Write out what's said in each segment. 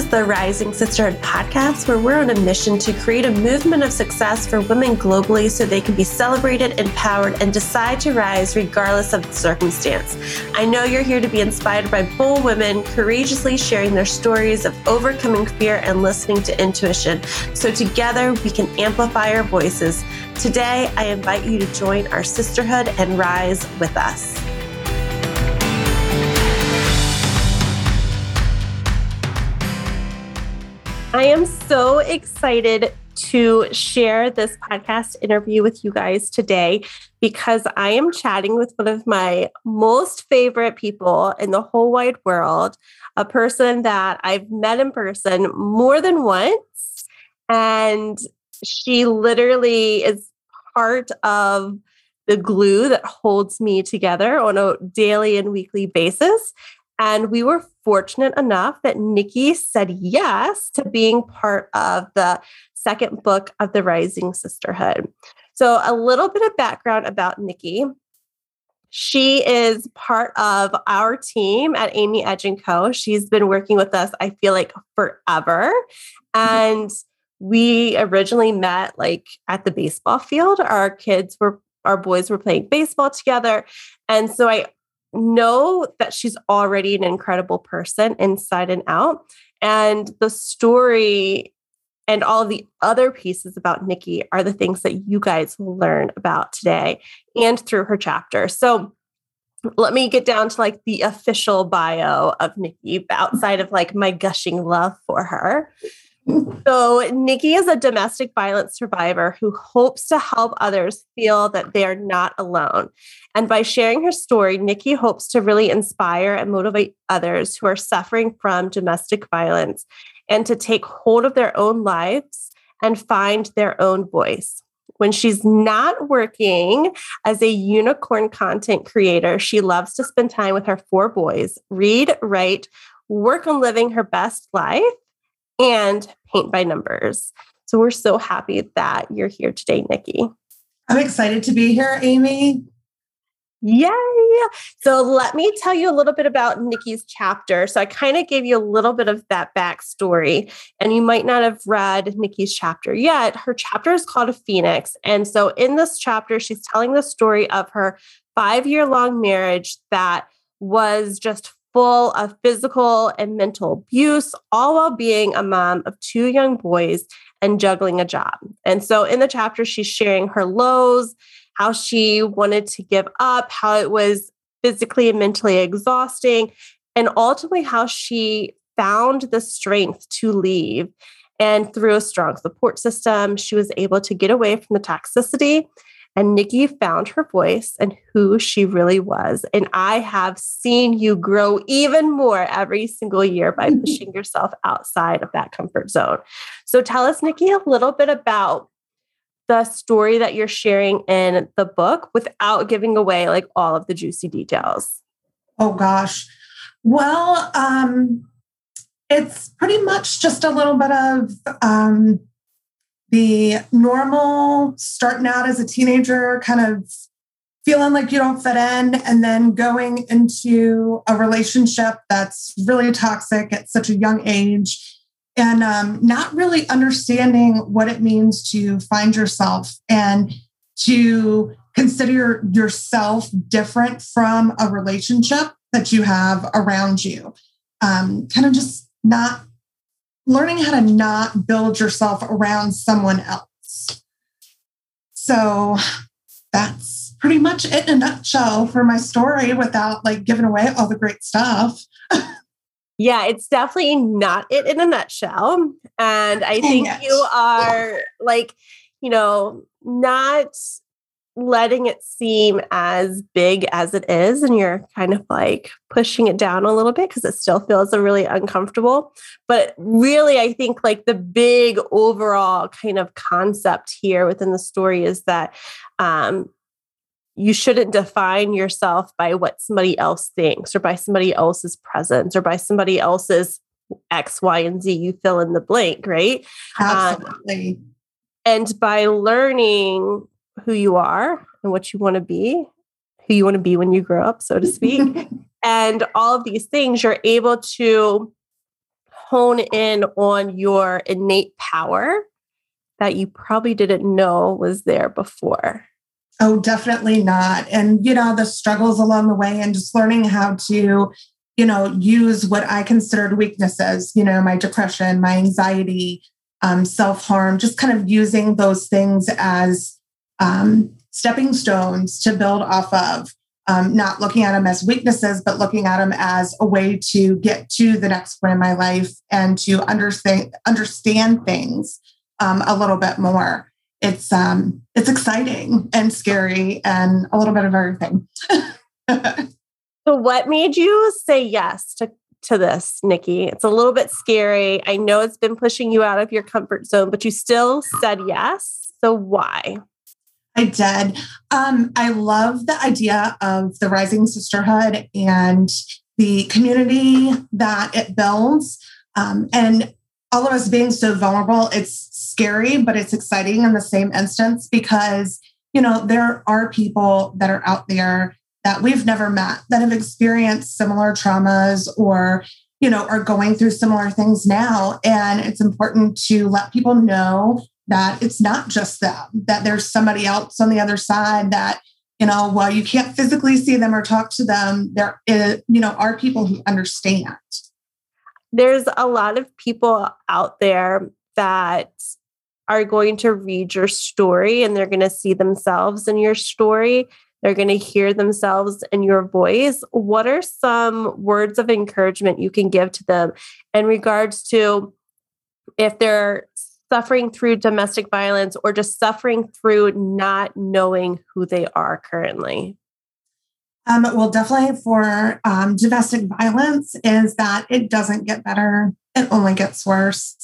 is the Rising Sisterhood podcast, where we're on a mission to create a movement of success for women globally so they can be celebrated, empowered, and decide to rise regardless of the circumstance. I know you're here to be inspired by bold women courageously sharing their stories of overcoming fear and listening to intuition. So together we can amplify our voices. Today, I invite you to join our sisterhood and rise with us. I am so excited to share this podcast interview with you guys today because I am chatting with one of my most favorite people in the whole wide world, a person that I've met in person more than once. And she literally is part of the glue that holds me together on a daily and weekly basis. And we were fortunate enough that Niki said yes to being part of the second book of the Rising Sisterhood. So, a little bit of background about Niki. She is part of our team at Amy Edge & Co. She's been working with us, I feel like, forever. Mm-hmm. And we originally met like at the baseball field. Our kids were, our boys were playing baseball together. And so I know that she's already an incredible person inside and out. And the story and all the other pieces about Niki are the things that you guys will learn about today and through her chapter. So let me get down to like the official bio of Niki outside of like my gushing love for her. So, Niki is a domestic violence survivor who hopes to help others feel that they are not alone. And by sharing her story, Niki hopes to really inspire and motivate others who are suffering from domestic violence and to take hold of their own lives and find their own voice. When she's not working as a unicorn content creator, she loves to spend time with her four boys, read, write, work on living her best life, and paint by numbers. So we're so happy that you're here today, Niki. I'm excited to be here, Amy. Yay! So let me tell you a little bit about Niki's chapter. So I kind of gave you a little bit of that backstory, and you might not have read Niki's chapter yet. Her chapter is called a Phoenix. And so in this chapter, she's telling the story of her five year long marriage that was just full of physical and mental abuse, all while being a mom of two young boys and juggling a job. And so in the chapter, she's sharing her lows, how she wanted to give up, how it was physically and mentally exhausting, and ultimately how she found the strength to leave. And through a strong support system, she was able to get away from the toxicity and Niki found her voice and who she really was. And I have seen you grow even more every single year by pushing yourself outside of that comfort zone. So tell us, Niki, a little bit about the story that you're sharing in the book without giving away like all of the juicy details. Oh gosh. Well, um, it's pretty much just a little bit of um, the normal starting out as a teenager, kind of feeling like you don't fit in, and then going into a relationship that's really toxic at such a young age, and um, not really understanding what it means to find yourself and to consider yourself different from a relationship that you have around you. Um, kind of just not learning how to not build yourself around someone else. So that's pretty much it in a nutshell for my story without like giving away all the great stuff. yeah, it's definitely not it in a nutshell. And I think you are like, you know, not letting it seem as big as it is and you're kind of like pushing it down a little bit because it still feels really uncomfortable. But really i think like the big overall kind of concept here within the story is that um, you shouldn't define yourself by what somebody else thinks or by somebody else's presence or by somebody else's x y and z. You fill in the blank right? Um, absolutely. um, and by learning who you are and what you want to be, who you want to be when you grow up, so to speak. and all of these things, you're able to hone in on your innate power that you probably didn't know was there before? Oh, definitely not. And, you know, the struggles along the way and just learning how to, you know, use what I considered weaknesses, you know, my depression, my anxiety, um, self harm, just kind of using those things as um, stepping stones to build off of. Um, not looking at them as weaknesses, but looking at them as a way to get to the next point in my life and to understand understand things um, a little bit more. It's um, it's exciting and scary and a little bit of everything. so, what made you say yes to to this, Niki? It's a little bit scary. I know it's been pushing you out of your comfort zone, but you still said yes. So, why? I did. Um, I love the idea of the Rising Sisterhood and the community that it builds. Um, and all of us being so vulnerable, it's scary, but it's exciting in the same instance because, you know, there are people that are out there that we've never met that have experienced similar traumas or, you know, are going through similar things now. And it's important to let people know that it's not just them, that there's somebody else on the other side that, you know, while you can't physically see them or talk to them, there is, you know, are people who understand. There's a lot of people out there that are going to read your story and they're going to see themselves in your story. They're going to hear themselves in your voice. What are some words of encouragement you can give to them in regards to if they're suffering through domestic violence or just suffering through not knowing who they are currently? Um, well, definitely for um, domestic violence, is that it doesn't get better, it only gets worse.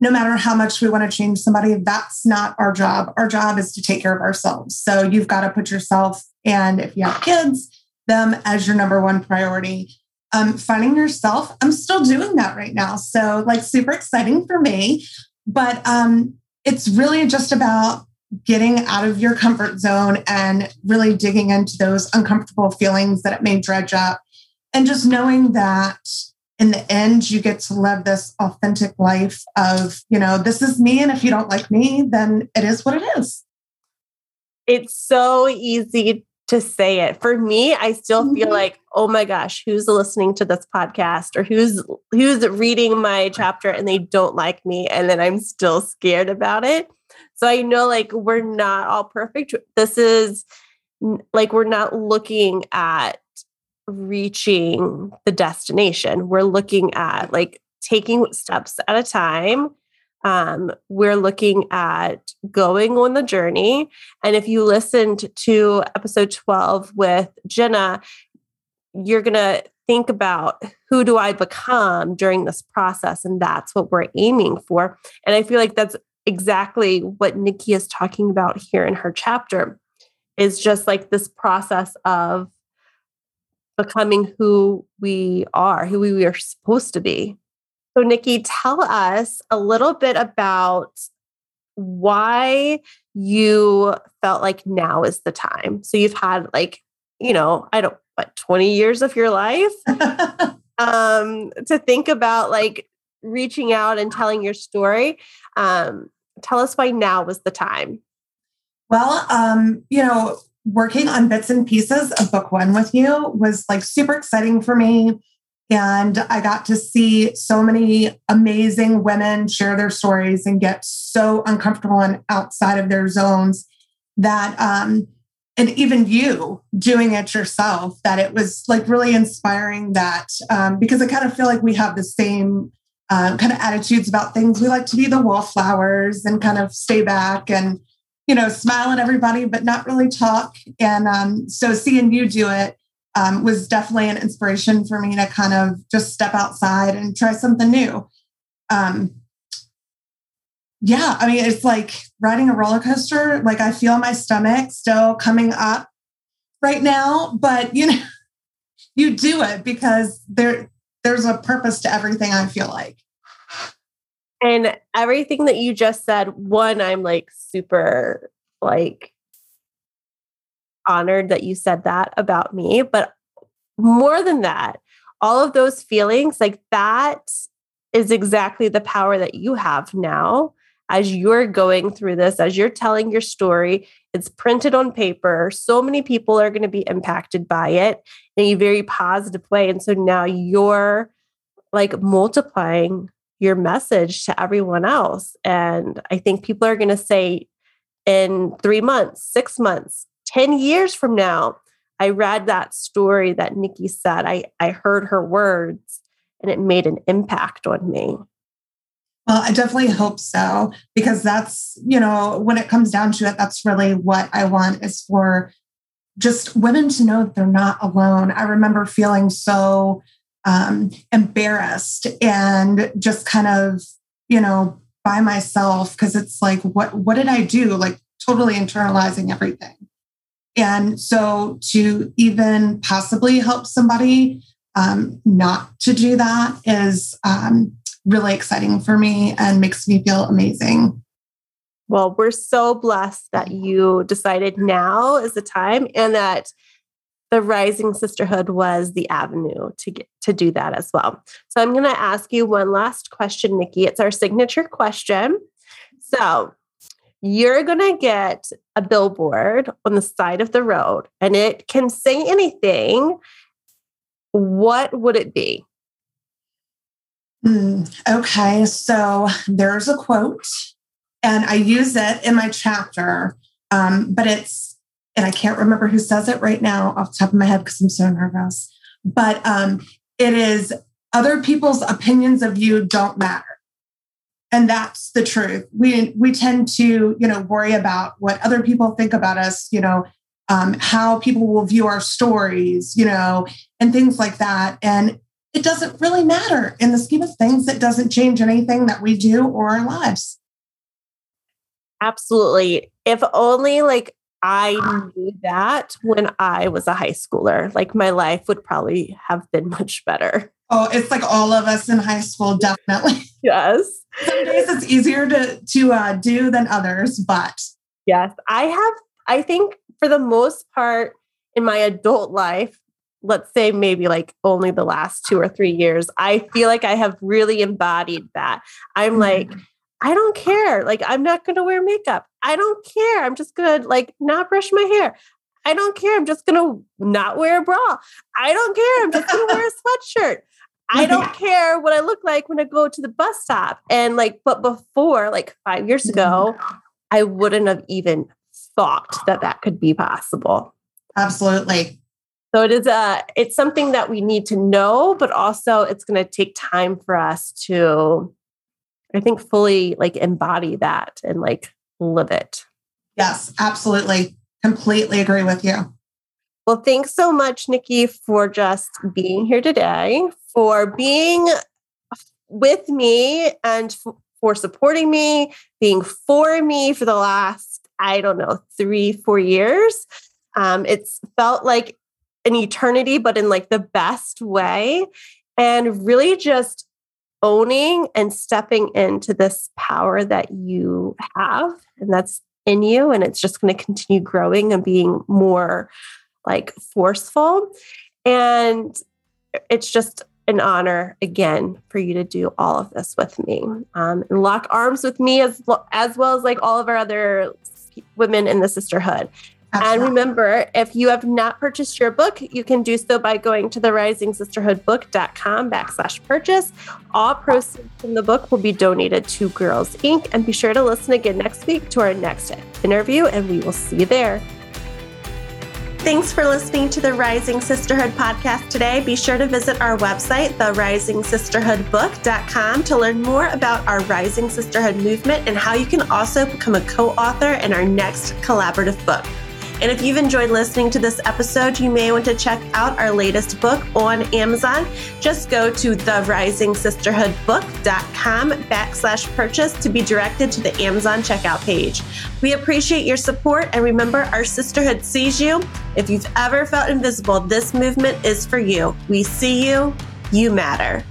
No matter how much we want to change somebody, that's not our job. Our job is to take care of ourselves. So you've got to put yourself and if you have kids, them as your number one priority. Um, finding yourself, I'm still doing that right now. So, like, super exciting for me. But um, it's really just about getting out of your comfort zone and really digging into those uncomfortable feelings that it may dredge up. And just knowing that in the end, you get to live this authentic life of, you know, this is me. And if you don't like me, then it is what it is. It's so easy to say it. For me, I still mm-hmm. feel like, oh my gosh, who's listening to this podcast or who's who's reading my chapter and they don't like me and then I'm still scared about it. So I know like we're not all perfect. This is like we're not looking at reaching the destination. We're looking at like taking steps at a time um, we're looking at going on the journey. And if you listened to episode 12 with Jenna, you're going to think about who do I become during this process? And that's what we're aiming for. And I feel like that's exactly what Niki is talking about here in her chapter is just like this process of becoming who we are, who we are supposed to be. So, Niki, tell us a little bit about why you felt like now is the time. So, you've had like, you know, I don't, what, 20 years of your life um, to think about like reaching out and telling your story. Um, tell us why now was the time. Well, um, you know, working on bits and pieces of book one with you was like super exciting for me. And I got to see so many amazing women share their stories and get so uncomfortable and outside of their zones that, um, and even you doing it yourself, that it was like really inspiring that um, because I kind of feel like we have the same uh, kind of attitudes about things. We like to be the wallflowers and kind of stay back and, you know, smile at everybody, but not really talk. And um, so seeing you do it, um, was definitely an inspiration for me to kind of just step outside and try something new. Um, yeah, I mean, it's like riding a roller coaster. Like I feel my stomach still coming up right now, but you know, you do it because there there's a purpose to everything. I feel like. And everything that you just said, one, I'm like super like honored that you said that about me. But more than that, all of those feelings like that is exactly the power that you have now as you're going through this, as you're telling your story. It's printed on paper. So many people are going to be impacted by it in a very positive way. And so now you're like multiplying your message to everyone else. And I think people are going to say in three months, six months, 10 years from now, I read that story that Niki said. I, I heard her words and it made an impact on me. Well, I definitely hope so, because that's, you know, when it comes down to it, that's really what I want is for just women to know that they're not alone. I remember feeling so um, embarrassed and just kind of, you know, by myself because it's like, what what did I do? Like totally internalizing everything. And so to even possibly help somebody um, not to do that is um, really exciting for me and makes me feel amazing. Well, we're so blessed that you decided now is the time and that the rising sisterhood was the avenue to get to do that as well. So I'm going to ask you one last question, Niki. It's our signature question. So you're going to get a billboard on the side of the road and it can say anything. What would it be? Mm, okay, so there's a quote, and I use it in my chapter, um, but it's, and I can't remember who says it right now off the top of my head because I'm so nervous, but um, it is other people's opinions of you don't matter and that's the truth. We we tend to you know worry about what other people think about us you know um, how people will view our stories you know and things like that. And it doesn't really matter in the scheme of things. It doesn't change anything that we do or our lives. Absolutely. If only like I knew that when I was a high schooler. Like my life would probably have been much better. Oh, it's like all of us in high school, definitely. Yes. Some days it's easier to to uh, do than others, but yes, I have. I think for the most part in my adult life, let's say maybe like only the last two or three years, I feel like I have really embodied that. I'm mm-hmm. like I don't care. Like, I'm not going to wear makeup. I don't care. I'm just going to like not brush my hair. I don't care. I'm just going to not wear a bra. I don't care. I'm just going to wear a sweatshirt. I don't care what I look like when I go to the bus stop. And like, but before, like five years ago, mm-hmm. I wouldn't have even thought that that could be possible. Absolutely. So it is a, uh, it's something that we need to know, but also it's going to take time for us to I think fully like embody that and like live it. Yes, absolutely. Completely agree with you. Well, thanks so much, Niki, for just being here today, for being with me and f- for supporting me, being for me for the last, I don't know, three, four years. Um, it's felt like an eternity, but in like the best way. And really just owning and stepping into this power that you have and that's in you and it's just going to continue growing and being more like forceful. And it's just an honor again for you to do all of this with me um, and lock arms with me as as well as like all of our other women in the sisterhood Absolutely. And remember, if you have not purchased your book, you can do so by going to the risingsisterhoodbook.com backslash purchase. All proceeds from the book will be donated to Girls Inc. And be sure to listen again next week to our next interview, and we will see you there. Thanks for listening to the Rising Sisterhood podcast today. Be sure to visit our website, therisingsisterhoodbook.com, to learn more about our Rising Sisterhood movement and how you can also become a co author in our next collaborative book. And if you've enjoyed listening to this episode, you may want to check out our latest book on Amazon. Just go to therisingsisterhoodbook.com backslash purchase to be directed to the Amazon checkout page. We appreciate your support and remember our sisterhood sees you. If you've ever felt invisible, this movement is for you. We see you. You matter.